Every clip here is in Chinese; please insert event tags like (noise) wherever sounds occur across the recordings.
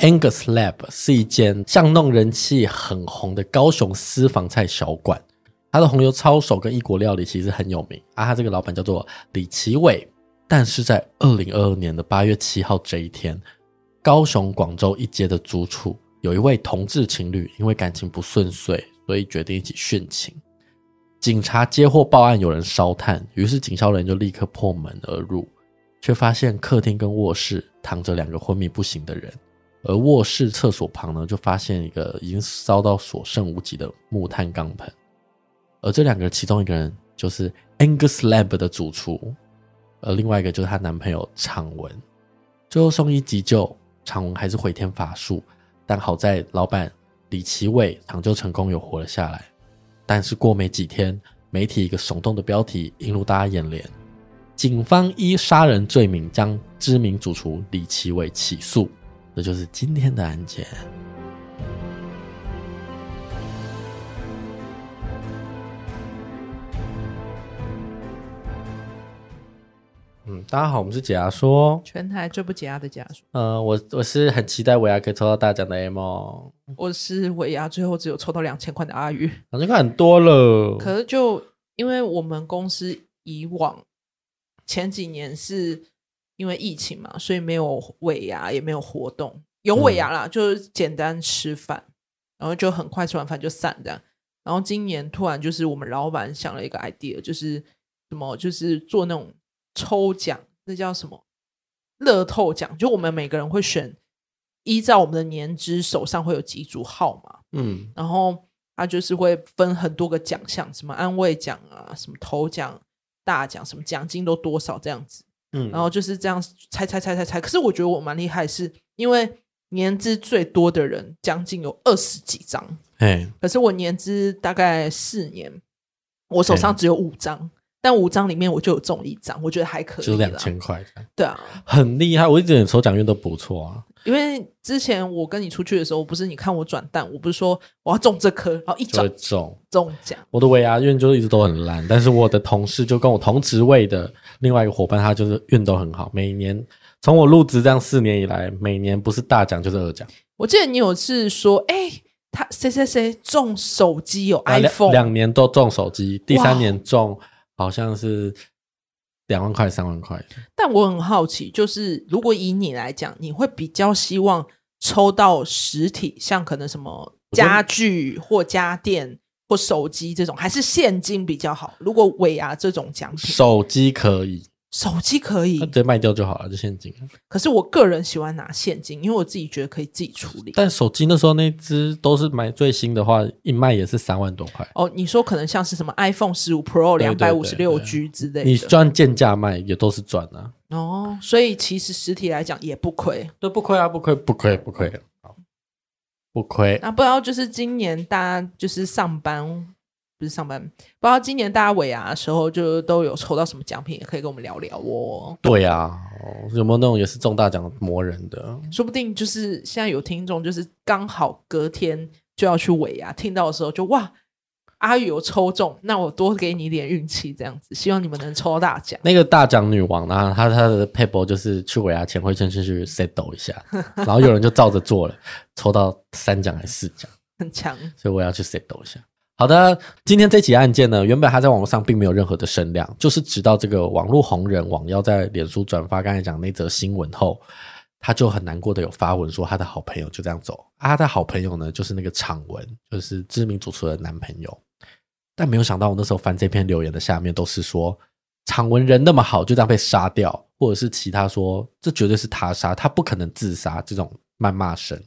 Angus Lab 是一间巷弄人气很红的高雄私房菜小馆，它的红油抄手跟异国料理其实很有名啊。他这个老板叫做李奇伟，但是在二零二二年的八月七号这一天，高雄广州一街的租处有一位同志情侣，因为感情不顺遂，所以决定一起殉情。警察接获报案，有人烧炭，于是警消人就立刻破门而入，却发现客厅跟卧室 (laughs) 躺着两个昏迷不醒的人。而卧室厕所旁呢，就发现一个已经烧到所剩无几的木炭钢盆，而这两个人其中一个人就是 Angus Lab 的主厨，而另外一个就是她男朋友昶文。最后送医急救，昶文还是回天乏术，但好在老板李奇伟抢救成功，有活了下来。但是过没几天，媒体一个耸动的标题映入大家眼帘：警方依杀人罪名将知名主厨李奇伟起诉。这就是今天的案件。嗯，大家好，我们是解压说，全台最不解压的解压说。呃，我我是很期待尾牙可以抽到大奖的 M。我是尾牙最后只有抽到两千块的阿宇，两千块很多了。可是就因为我们公司以往前几年是。因为疫情嘛，所以没有尾牙，也没有活动。有尾牙啦，嗯、就是简单吃饭，然后就很快吃完饭就散这样。然后今年突然就是我们老板想了一个 idea，就是什么，就是做那种抽奖，那叫什么乐透奖？就我们每个人会选，依照我们的年资，手上会有几组号码，嗯，然后他就是会分很多个奖项，什么安慰奖啊，什么头奖、大奖，什么奖金都多少这样子。嗯，然后就是这样猜猜猜猜猜，可是我觉得我蛮厉害，是因为年资最多的人将近有二十几张，哎，可是我年资大概四年，我手上只有五张。但五张里面我就有中一张，我觉得还可以，就两千块。对啊，很厉害。我一直抽奖运都不错啊。因为之前我跟你出去的时候，不是你看我转蛋，我不是说我要中这颗，然后一转中中奖。我的尾牙运就一直都很烂，但是我的同事就跟我同职位的另外一个伙伴，他就是运都很好。每年从我入职这样四年以来，每年不是大奖就是二奖。我记得你有次说，哎、欸，他谁谁谁中手机有 iPhone，两年都中手机，第三年中。好像是两万块、三万块，但我很好奇，就是如果以你来讲，你会比较希望抽到实体，像可能什么家具或家电或手机这种，还是现金比较好？如果尾牙这种奖品，手机可以。手机可以，直接卖掉就好了，就现金。可是我个人喜欢拿现金，因为我自己觉得可以自己处理。但手机那时候那只都是买最新的话，一卖也是三万多块。哦，你说可能像是什么 iPhone 十五 Pro 两百五十六 G 之类的，你赚贱价卖也都是赚啊。哦，所以其实实体来讲也不亏，都不亏啊，不亏，不亏，不亏，好，不亏。那不知道就是今年大家就是上班。不是上班，不知道今年大家尾牙的时候就都有抽到什么奖品，也可以跟我们聊聊哦。对呀、啊，有没有那种也是中大奖磨人的？说不定就是现在有听众，就是刚好隔天就要去尾牙，听到的时候就哇，阿宇有抽中，那我多给你一点运气，这样子，希望你们能抽到大奖。那个大奖女王呢，她她的撇步就是去尾牙前会先去去 settle 一下，然后有人就照着做了，抽到三奖还是四奖，(laughs) 很强，所以我要去 settle 一下。好的，今天这起案件呢，原本他在网络上并没有任何的声量，就是直到这个网络红人网妖在脸书转发刚才讲那则新闻后，他就很难过的有发文说他的好朋友就这样走，他的好朋友呢就是那个昶文，就是知名主厨的男朋友，但没有想到我那时候翻这篇留言的下面都是说昶文人那么好就这样被杀掉，或者是其他说这绝对是他杀，他不可能自杀这种谩骂声。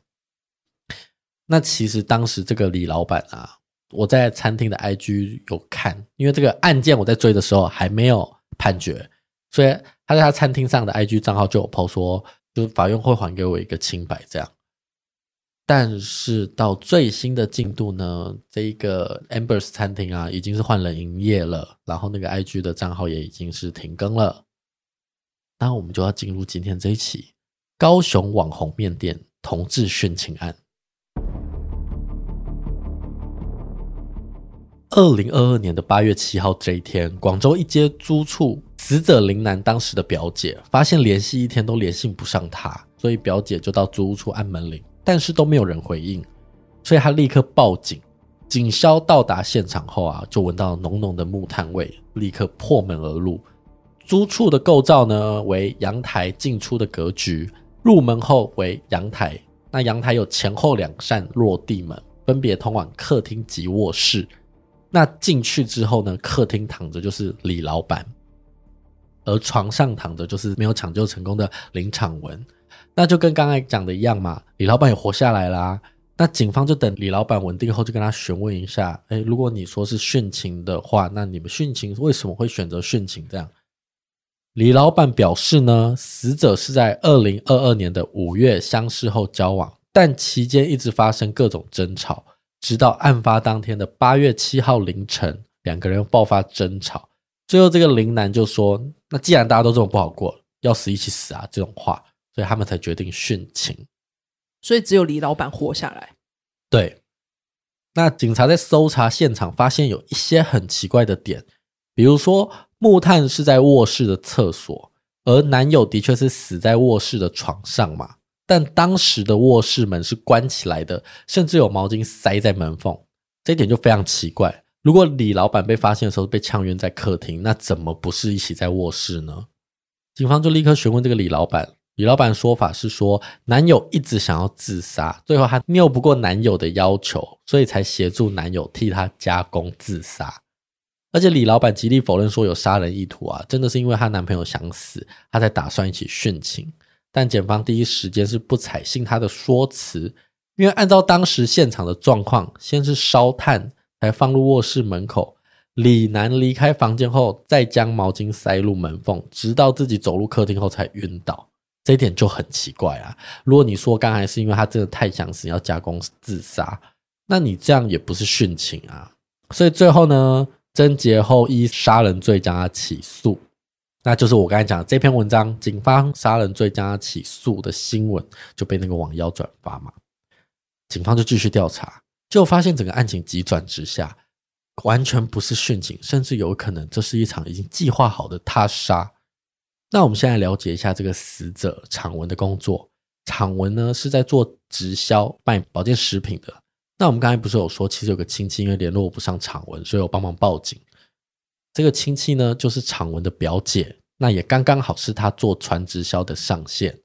那其实当时这个李老板啊。我在餐厅的 IG 有看，因为这个案件我在追的时候还没有判决，所以他在他餐厅上的 IG 账号就有 po 说，就法院会还给我一个清白这样。但是到最新的进度呢，这一个 Amber's 餐厅啊，已经是换了营业了，然后那个 IG 的账号也已经是停更了。那我们就要进入今天这一期高雄网红面店同志殉情案。二零二二年的八月七号这一天，广州一街租处死者林楠当时的表姐发现联系一天都联系不上他，所以表姐就到租屋处按门铃，但是都没有人回应，所以她立刻报警。警消到达现场后啊，就闻到浓浓的木炭味，立刻破门而入。租处的构造呢，为阳台进出的格局，入门后为阳台，那阳台有前后两扇落地门，分别通往客厅及卧室。那进去之后呢，客厅躺着就是李老板，而床上躺着就是没有抢救成功的林场文。那就跟刚才讲的一样嘛，李老板也活下来啦。那警方就等李老板稳定后，就跟他询问一下：诶，如果你说是殉情的话，那你们殉情为什么会选择殉情？这样，李老板表示呢，死者是在二零二二年的五月相识后交往，但期间一直发生各种争吵，直到案发当天的八月七号凌晨，两个人又爆发争吵。最后，这个林男就说：“那既然大家都这么不好过，要死一起死啊！”这种话，所以他们才决定殉情。所以只有李老板活下来。对，那警察在搜查现场，发现有一些很奇怪的点，比如说木炭是在卧室的厕所，而男友的确是死在卧室的床上嘛，但当时的卧室门是关起来的，甚至有毛巾塞在门缝，这一点就非常奇怪。如果李老板被发现的时候被呛晕在客厅，那怎么不是一起在卧室呢？警方就立刻询问这个李老板。李老板说法是说，男友一直想要自杀，最后他拗不过男友的要求，所以才协助男友替他加工自杀。而且李老板极力否认说有杀人意图啊，真的是因为她男朋友想死，她才打算一起殉情。但检方第一时间是不采信他的说辞，因为按照当时现场的状况，先是烧炭，才放入卧室门口。李楠离开房间后，再将毛巾塞入门缝，直到自己走入客厅后才晕倒。这一点就很奇怪啊！如果你说刚才是因为他真的太想死要加工自杀，那你这样也不是殉情啊。所以最后呢，侦结后依杀人罪将他起诉，那就是我刚才讲的这篇文章，警方杀人罪将他起诉的新闻就被那个网妖转发嘛。警方就继续调查，就发现整个案情急转直下，完全不是殉情，甚至有可能这是一场已经计划好的他杀。那我们现在了解一下这个死者昶文的工作。昶文呢是在做直销卖保健食品的。那我们刚才不是有说，其实有个亲戚因为联络不上昶文，所以我帮忙报警。这个亲戚呢就是厂文的表姐，那也刚刚好是他做传直销的上线。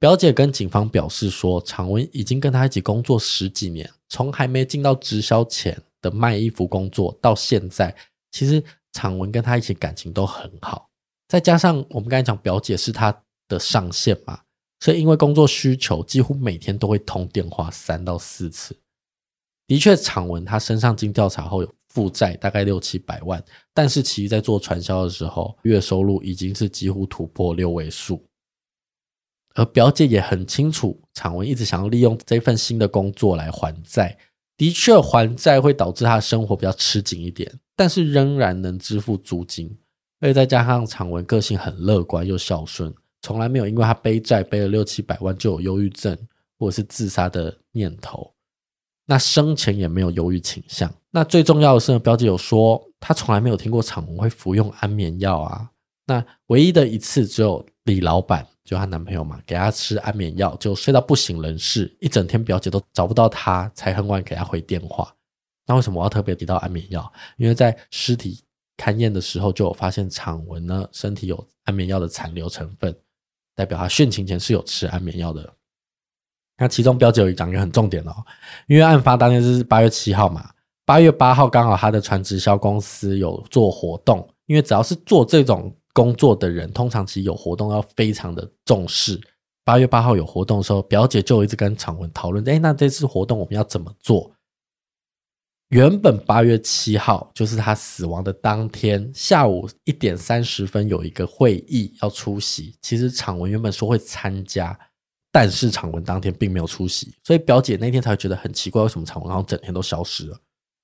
表姐跟警方表示说，厂文已经跟他一起工作十几年，从还没进到直销前的卖衣服工作到现在，其实厂文跟他一起感情都很好。再加上我们刚才讲表姐是他的上线嘛，所以因为工作需求，几乎每天都会通电话三到四次。的确，厂文他身上经调查后有负债大概六七百万，但是其实在做传销的时候，月收入已经是几乎突破六位数。而表姐也很清楚，昶文一直想要利用这份新的工作来还债。的确，还债会导致他生活比较吃紧一点，但是仍然能支付租金。而且再加上昶文个性很乐观又孝顺，从来没有因为他背债背了六七百万就有忧郁症或者是自杀的念头。那生前也没有忧郁倾向。那最重要的是呢，表姐有说她从来没有听过昶文会服用安眠药啊。那唯一的一次只有李老板，就她男朋友嘛，给她吃安眠药，就睡到不省人事，一整天表姐都找不到她，才很晚给她回电话。那为什么我要特别提到安眠药？因为在尸体。勘验的时候就有发现昶文呢身体有安眠药的残留成分，代表他殉情前是有吃安眠药的。那其中表姐有讲一个很重点哦，因为案发当天是八月七号嘛，八月八号刚好他的传直销公司有做活动，因为只要是做这种工作的人，通常其实有活动要非常的重视。八月八号有活动的时候，表姐就一直跟昶文讨论，诶，那这次活动我们要怎么做？原本八月七号就是他死亡的当天下午一点三十分有一个会议要出席，其实昶文原本说会参加，但是昶文当天并没有出席，所以表姐那天才会觉得很奇怪，为什么昶文好像整天都消失了？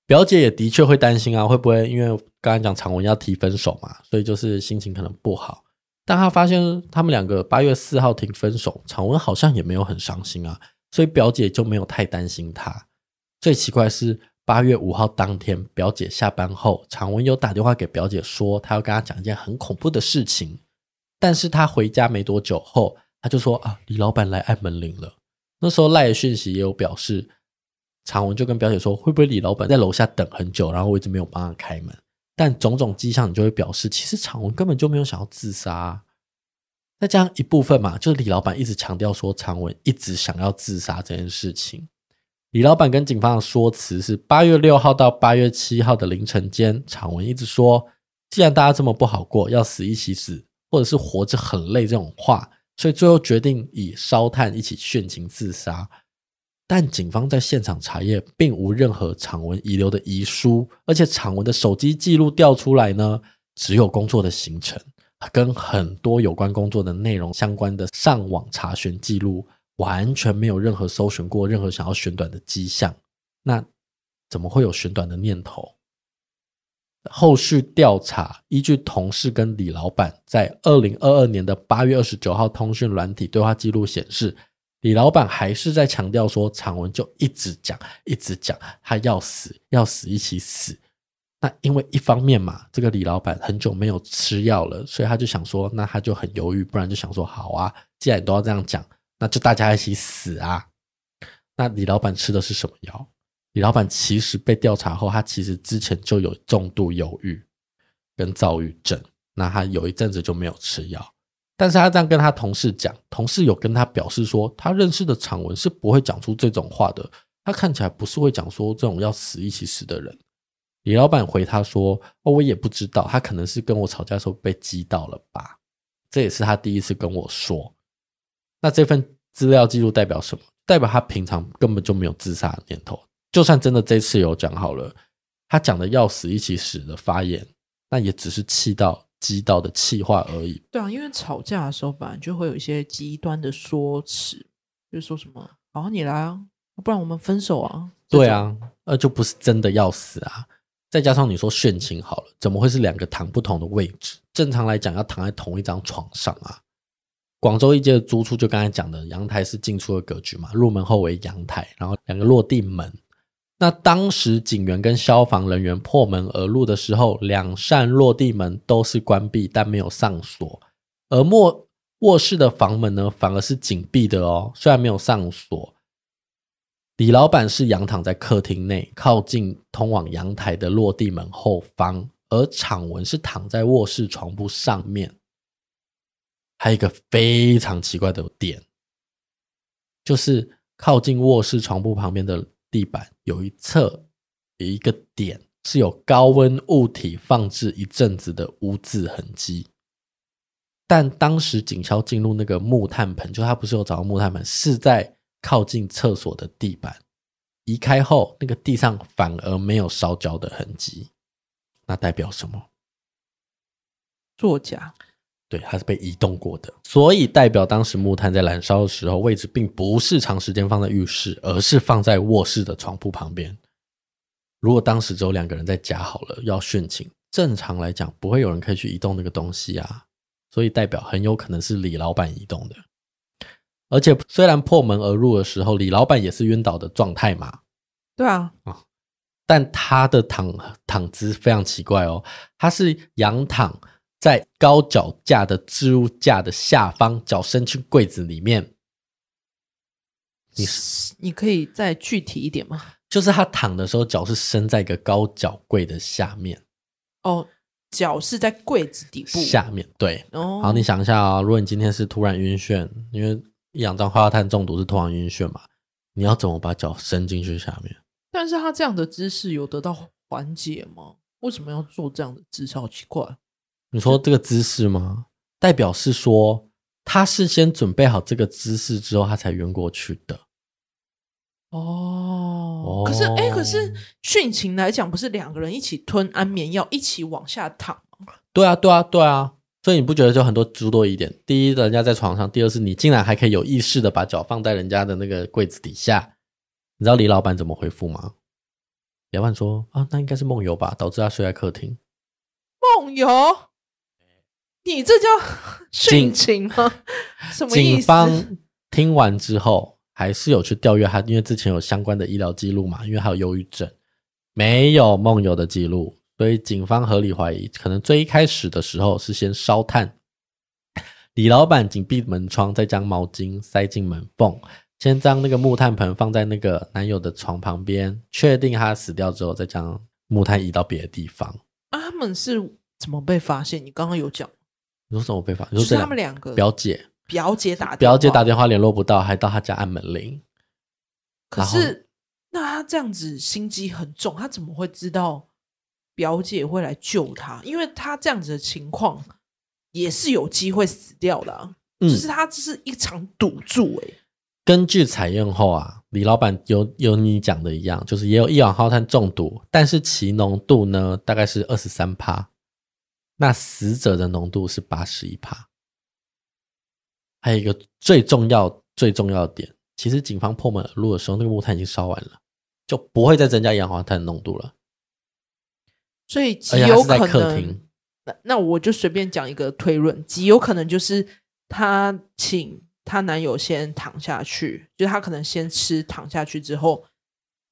表姐也的确会担心啊，会不会因为刚才讲昶文要提分手嘛，所以就是心情可能不好。但他发现他们两个八月四号提分手，昶文好像也没有很伤心啊，所以表姐就没有太担心他。最奇怪是。八月五号当天，表姐下班后，昶文有打电话给表姐说，他要跟她讲一件很恐怖的事情。但是他回家没多久后，他就说啊，李老板来按门铃了。那时候赖的讯息也有表示，长文就跟表姐说，会不会李老板在楼下等很久，然后我一直没有帮他开门。但种种迹象，你就会表示，其实长文根本就没有想要自杀。再加上一部分嘛，就是李老板一直强调说长文一直想要自杀这件事情。李老板跟警方的说辞是：八月六号到八月七号的凌晨间，长文一直说，既然大家这么不好过，要死一起死，或者是活着很累这种话。所以最后决定以烧炭一起殉情自杀，但警方在现场查验，并无任何长文遗留的遗书，而且长文的手机记录调出来呢，只有工作的行程跟很多有关工作的内容相关的上网查询记录，完全没有任何搜寻过任何想要寻短的迹象。那怎么会有寻短的念头？后续调查，依据同事跟李老板在二零二二年的八月二十九号通讯软体对话记录显示，李老板还是在强调说，长文就一直讲，一直讲，他要死，要死一起死。那因为一方面嘛，这个李老板很久没有吃药了，所以他就想说，那他就很犹豫，不然就想说，好啊，既然你都要这样讲，那就大家一起死啊。那李老板吃的是什么药？李老板其实被调查后，他其实之前就有重度忧郁跟躁郁症，那他有一阵子就没有吃药，但是他这样跟他同事讲，同事有跟他表示说，他认识的长文是不会讲出这种话的，他看起来不是会讲说这种要死一起死的人。李老板回他说：“哦，我也不知道，他可能是跟我吵架的时候被激到了吧。”这也是他第一次跟我说。那这份资料记录代表什么？代表他平常根本就没有自杀的念头。就算真的这次有讲好了，他讲的要死一起死的发言，那也只是气到激到的气话而已。对啊，因为吵架的时候本来就会有一些极端的说辞，就是说什么“好，你来啊，不然我们分手啊”。对啊，那就不是真的要死啊。再加上你说殉情好了，怎么会是两个躺不同的位置？正常来讲要躺在同一张床上啊。广州一街的租处就刚才讲的，阳台是进出的格局嘛，入门后为阳台，然后两个落地门。那当时警员跟消防人员破门而入的时候，两扇落地门都是关闭，但没有上锁。而卧卧室的房门呢，反而是紧闭的哦，虽然没有上锁。李老板是仰躺在客厅内，靠近通往阳台的落地门后方，而厂文是躺在卧室床铺上面。还有一个非常奇怪的点，就是靠近卧室床铺旁边的。地板有一侧有一个点是有高温物体放置一阵子的污渍痕迹，但当时警消进入那个木炭盆，就他不是有找到木炭盆，是在靠近厕所的地板。移开后，那个地上反而没有烧焦的痕迹，那代表什么？作假。对，它是被移动过的，所以代表当时木炭在燃烧的时候，位置并不是长时间放在浴室，而是放在卧室的床铺旁边。如果当时只有两个人在家好了，要殉情，正常来讲不会有人可以去移动那个东西啊，所以代表很有可能是李老板移动的。而且虽然破门而入的时候，李老板也是晕倒的状态嘛，对啊，啊，但他的躺躺姿非常奇怪哦，他是仰躺。在高脚架的置物架的下方，脚伸去柜子里面。你你可以再具体一点吗？就是他躺的时候，脚是伸在一个高脚柜的下面。哦，脚是在柜子底部下面。对。哦。好，你想一下啊、哦，如果你今天是突然晕眩，因为一氧化二碳中毒是突然晕眩嘛，你要怎么把脚伸进去下面？但是他这样的姿势有得到缓解吗？为什么要做这样的姿势？好奇怪。你说这个姿势吗？代表是说他是先准备好这个姿势之后，他才晕过去的。哦，可是哎，可是殉情来讲，不是两个人一起吞安眠药，一起往下躺吗？对啊，对啊，对啊。所以你不觉得就很多诸多疑点？第一，人家在床上；第二是，你竟然还可以有意识的把脚放在人家的那个柜子底下。你知道李老板怎么回复吗？李老板说：“啊，那应该是梦游吧，导致他睡在客厅。”梦游。你这叫 (laughs) 殉情吗？(laughs) 什么意思？警方听完之后，还是有去调阅他，因为之前有相关的医疗记录嘛，因为还有忧郁症，没有梦游的记录，所以警方合理怀疑，可能最一开始的时候是先烧炭，(laughs) 李老板紧闭门窗，再将毛巾塞进门缝，先将那个木炭盆放在那个男友的床旁边，确定他死掉之后，再将木炭移到别的地方。啊，他们是怎么被发现？你刚刚有讲，你说什么被发现？就是他们两个表姐，表姐打表姐打电话联络不到，还到他家按门铃。可是，那他这样子心机很重，他怎么会知道表姐会来救他？因为他这样子的情况也是有机会死掉的，啊，就、嗯、是他这是一场赌注哎。根据采用后啊，李老板有有你讲的一样，就是也有一氧化碳中毒，但是其浓度呢大概是二十三趴，那死者的浓度是八十一帕。还有一个最重要最重要的点。其实警方破门而入的时候，那个木炭已经烧完了，就不会再增加一氧化碳浓度了。所以极有可能，那那我就随便讲一个推论，极有可能就是她请她男友先躺下去，就是她可能先吃躺下去之后，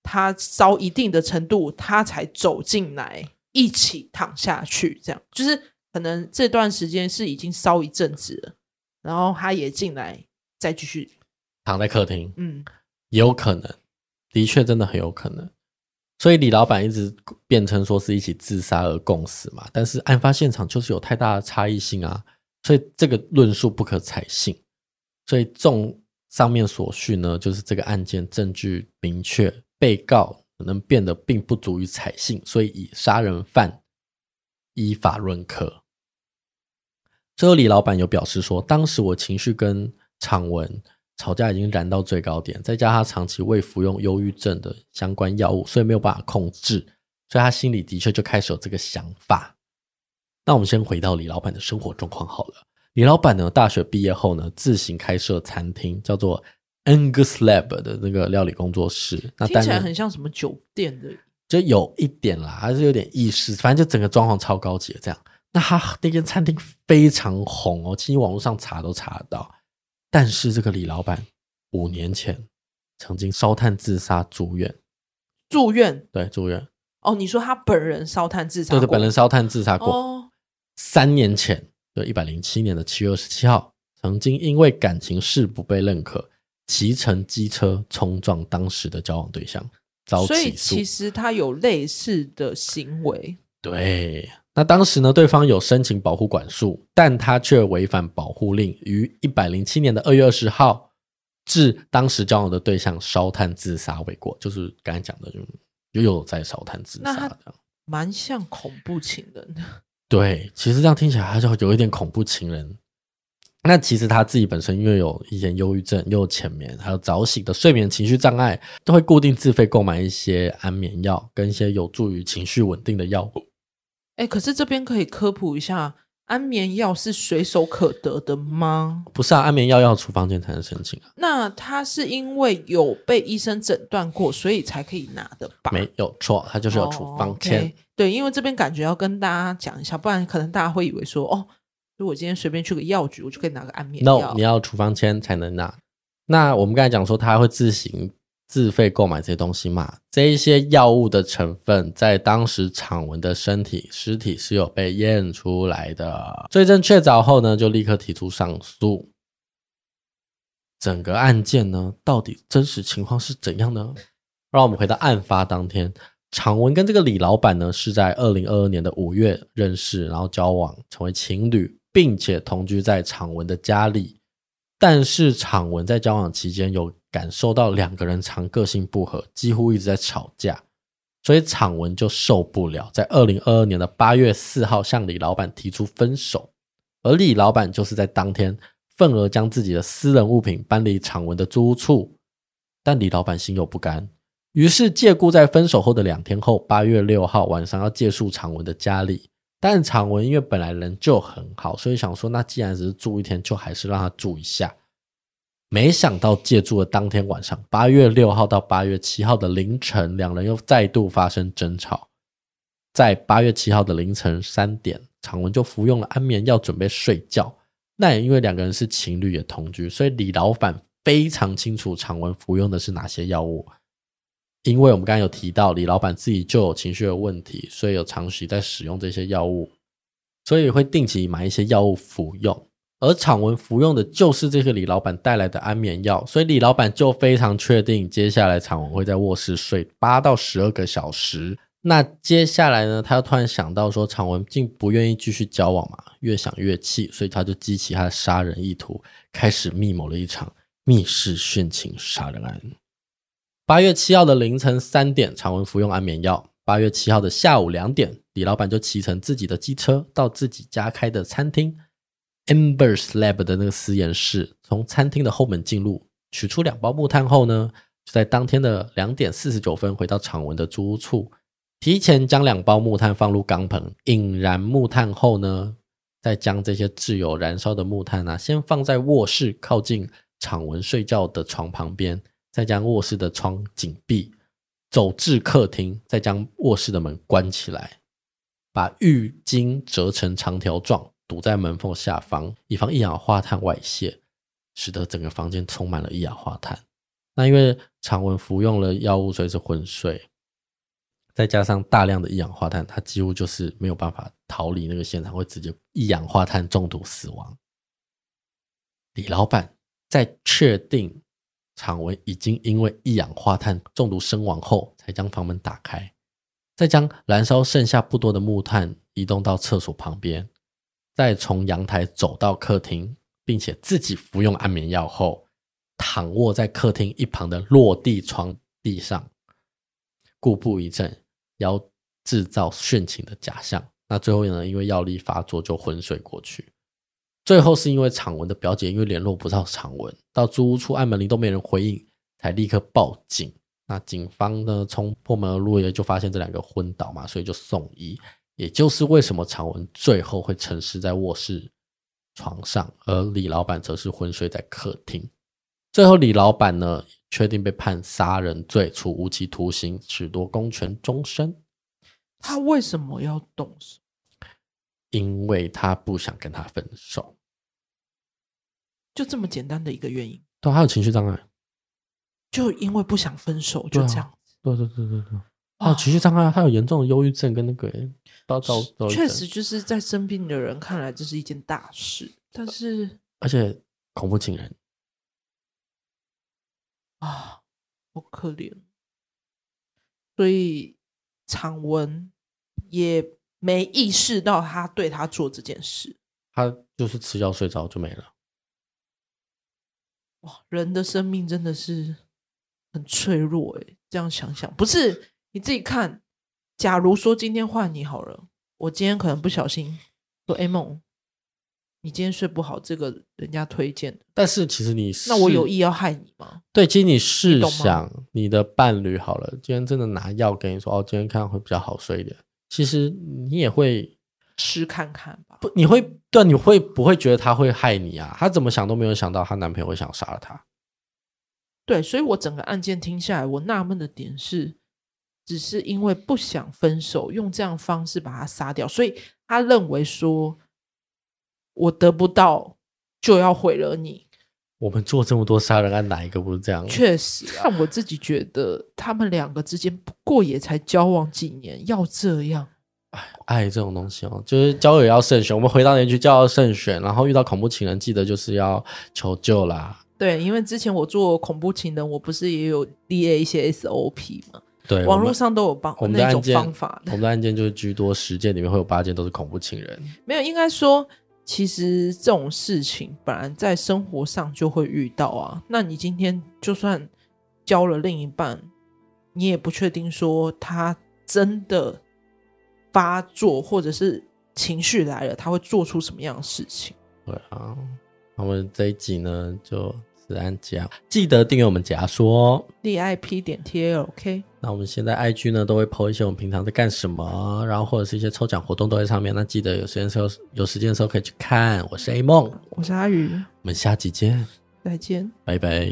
她烧一定的程度，她才走进来一起躺下去，这样就是可能这段时间是已经烧一阵子了，然后他也进来再继续。躺在客厅，嗯，也有可能，的确真的很有可能。所以李老板一直辩称说是一起自杀而共死嘛，但是案发现场就是有太大的差异性啊，所以这个论述不可采信。所以综上面所叙呢，就是这个案件证据明确，被告可能变得并不足以采信，所以以杀人犯依法论科。最后李老板有表示说，当时我情绪跟昶文。吵架已经燃到最高点，再加上他长期未服用忧郁症的相关药物，所以没有办法控制，所以他心里的确就开始有这个想法。那我们先回到李老板的生活状况好了。李老板呢，大学毕业后呢，自行开设餐厅，叫做 Angus Lab 的那个料理工作室。那听起来很像什么酒店的，就有一点啦，还是有点意式，反正就整个装潢超高级的这样。那他那间餐厅非常红哦，其实网络上查都查得到。但是这个李老板五年前曾经烧炭自杀住院，住院对住院哦，你说他本人烧炭自杀？对对，本人烧炭自杀过。哦，三年前，就一百零七年的七月二十七号，曾经因为感情事不被认可，骑乘机车冲撞当时的交往对象，遭起诉。所以其实他有类似的行为。对。那当时呢，对方有申请保护管束，但他却违反保护令，于一百零七年的二月二十号，致当时交往的对象烧炭自杀未果，就是刚才讲的，就又有在烧炭自杀的，蛮像恐怖情人的。对，其实这样听起来，还是有一点恐怖情人。那其实他自己本身因为有一点忧郁症，又有浅眠，还有早醒的睡眠情绪障碍，都会固定自费购买一些安眠药跟一些有助于情绪稳定的药物。哎，可是这边可以科普一下，安眠药是随手可得的吗？不是啊，安眠药要处方箋才能申请啊。那他是因为有被医生诊断过，所以才可以拿的吧？没有错，他就是有处方签。Oh, okay. 对，因为这边感觉要跟大家讲一下，不然可能大家会以为说，哦，如果今天随便去个药局，我就可以拿个安眠药。No，你要处方签才能拿。那我们刚才讲说，他会自行。自费购买这些东西嘛，这一些药物的成分在当时昶文的身体尸体是有被验出来的。罪证确凿后呢，就立刻提出上诉。整个案件呢，到底真实情况是怎样呢？让我们回到案发当天，常文跟这个李老板呢是在二零二二年的五月认识，然后交往成为情侣，并且同居在昶文的家里。但是昶文在交往期间有。感受到两个人常个性不合，几乎一直在吵架，所以昶文就受不了，在二零二二年的八月四号向李老板提出分手，而李老板就是在当天愤而将自己的私人物品搬离昶文的租屋处，但李老板心有不甘，于是借故在分手后的两天后，八月六号晚上要借宿昶文的家里，但常文因为本来人就很好，所以想说那既然只是住一天，就还是让他住一下。没想到借住的当天晚上，八月六号到八月七号的凌晨，两人又再度发生争吵。在八月七号的凌晨三点，常文就服用了安眠药，准备睡觉。那也因为两个人是情侣，也同居，所以李老板非常清楚常文服用的是哪些药物。因为我们刚才有提到，李老板自己就有情绪的问题，所以有长期在使用这些药物，所以会定期买一些药物服用。而昶文服用的就是这个李老板带来的安眠药，所以李老板就非常确定，接下来昶文会在卧室睡八到十二个小时。那接下来呢，他又突然想到说，昶文竟不愿意继续交往嘛，越想越气，所以他就激起他的杀人意图，开始密谋了一场密室殉情杀人案。八月七号的凌晨三点，昶文服用安眠药。八月七号的下午两点，李老板就骑乘自己的机车到自己家开的餐厅 Embers Lab 的那个实验室，从餐厅的后门进入，取出两包木炭后呢，就在当天的两点四十九分回到昶文的租屋处。提前将两包木炭放入钢盆，引燃木炭后呢，再将这些自有燃烧的木炭啊，先放在卧室靠近昶文睡觉的床旁边，再将卧室的窗紧闭，走至客厅，再将卧室的门关起来，把浴巾折成长条状，堵在门缝下方，以防一氧化碳外泄，使得整个房间充满了一氧化碳。那因为常文服用了药物，所以是昏睡。再加上大量的一氧化碳，他几乎就是没有办法逃离那个现场，会直接一氧化碳中毒死亡。李老板在确定昶文已经因为一氧化碳中毒身亡后，才将房门打开，再将燃烧剩下不多的木炭移动到厕所旁边，再从阳台走到客厅，并且自己服用安眠药后，躺卧在客厅一旁的落地窗地上，故布一阵。要制造殉情的假象，那最后呢？因为药力发作就昏睡过去。最后是因为昶文的表姐因为联络不到昶文，到租屋处按门铃都没人回应，才立刻报警。那警方呢，从破门而入也就发现这两个昏倒嘛，所以就送医。也就是为什么昶文最后会沉尸在卧室床上，而李老板则是昏睡在客厅。最后李老板呢，确定被判杀人罪，处无期徒刑，褫夺公权终身。他为什么要动手？因为他不想跟他分手，就这么简单的一个原因。对，他有情绪障碍，就因为不想分手，就这样子。对对对对对，他有情绪障碍，他有严重的忧郁症跟那个，到到确实就是在生病的人看来这是一件大事，但是而且恐怖情人。啊，好可怜，所以常文也没意识到他对他做这件事，他就是吃药睡着就没了。哇，人的生命真的是很脆弱诶，这样想想，不是你自己看，假如说今天换你好了，我今天可能不小心说哎梦。你今天睡不好，这个人家推荐的。但是其实你是，那我有意要害你吗？对，其实你试想，你的伴侣好了，今天真的拿药跟你说，哦，今天看会比较好睡一点。其实你也会试看看吧。不，你会对，你会不会觉得他会害你啊？他怎么想都没有想到，她男朋友会想杀了她。对，所以我整个案件听下来，我纳闷的点是，只是因为不想分手，用这样方式把他杀掉，所以他认为说。我得不到，就要毁了你。我们做这么多杀人案，哪一个不是这样？确实，但我自己觉得，他们两个之间不过也才交往几年，要这样？哎，爱这种东西哦，就是交友要慎选。我们回到那句，交友慎选，然后遇到恐怖情人，记得就是要求救啦。对，因为之前我做恐怖情人，我不是也有列一些 SOP 吗？对，网络上都有帮我们的那种方法的。我们的案件就是居多，十件里面会有八件都是恐怖情人。没有，应该说。其实这种事情本来在生活上就会遇到啊。那你今天就算交了另一半，你也不确定说他真的发作或者是情绪来了，他会做出什么样的事情？对啊，那我们这一集呢就。子安讲，记得订阅我们解压说哦，zip 点 t-a-l-k。那我们现在 IG 呢都会 po 一些我们平常在干什么，然后或者是一些抽奖活动都在上面。那记得有时间的时候，有时间的时候可以去看。我是 A 梦，我是阿宇，我们下集见，再见，拜拜。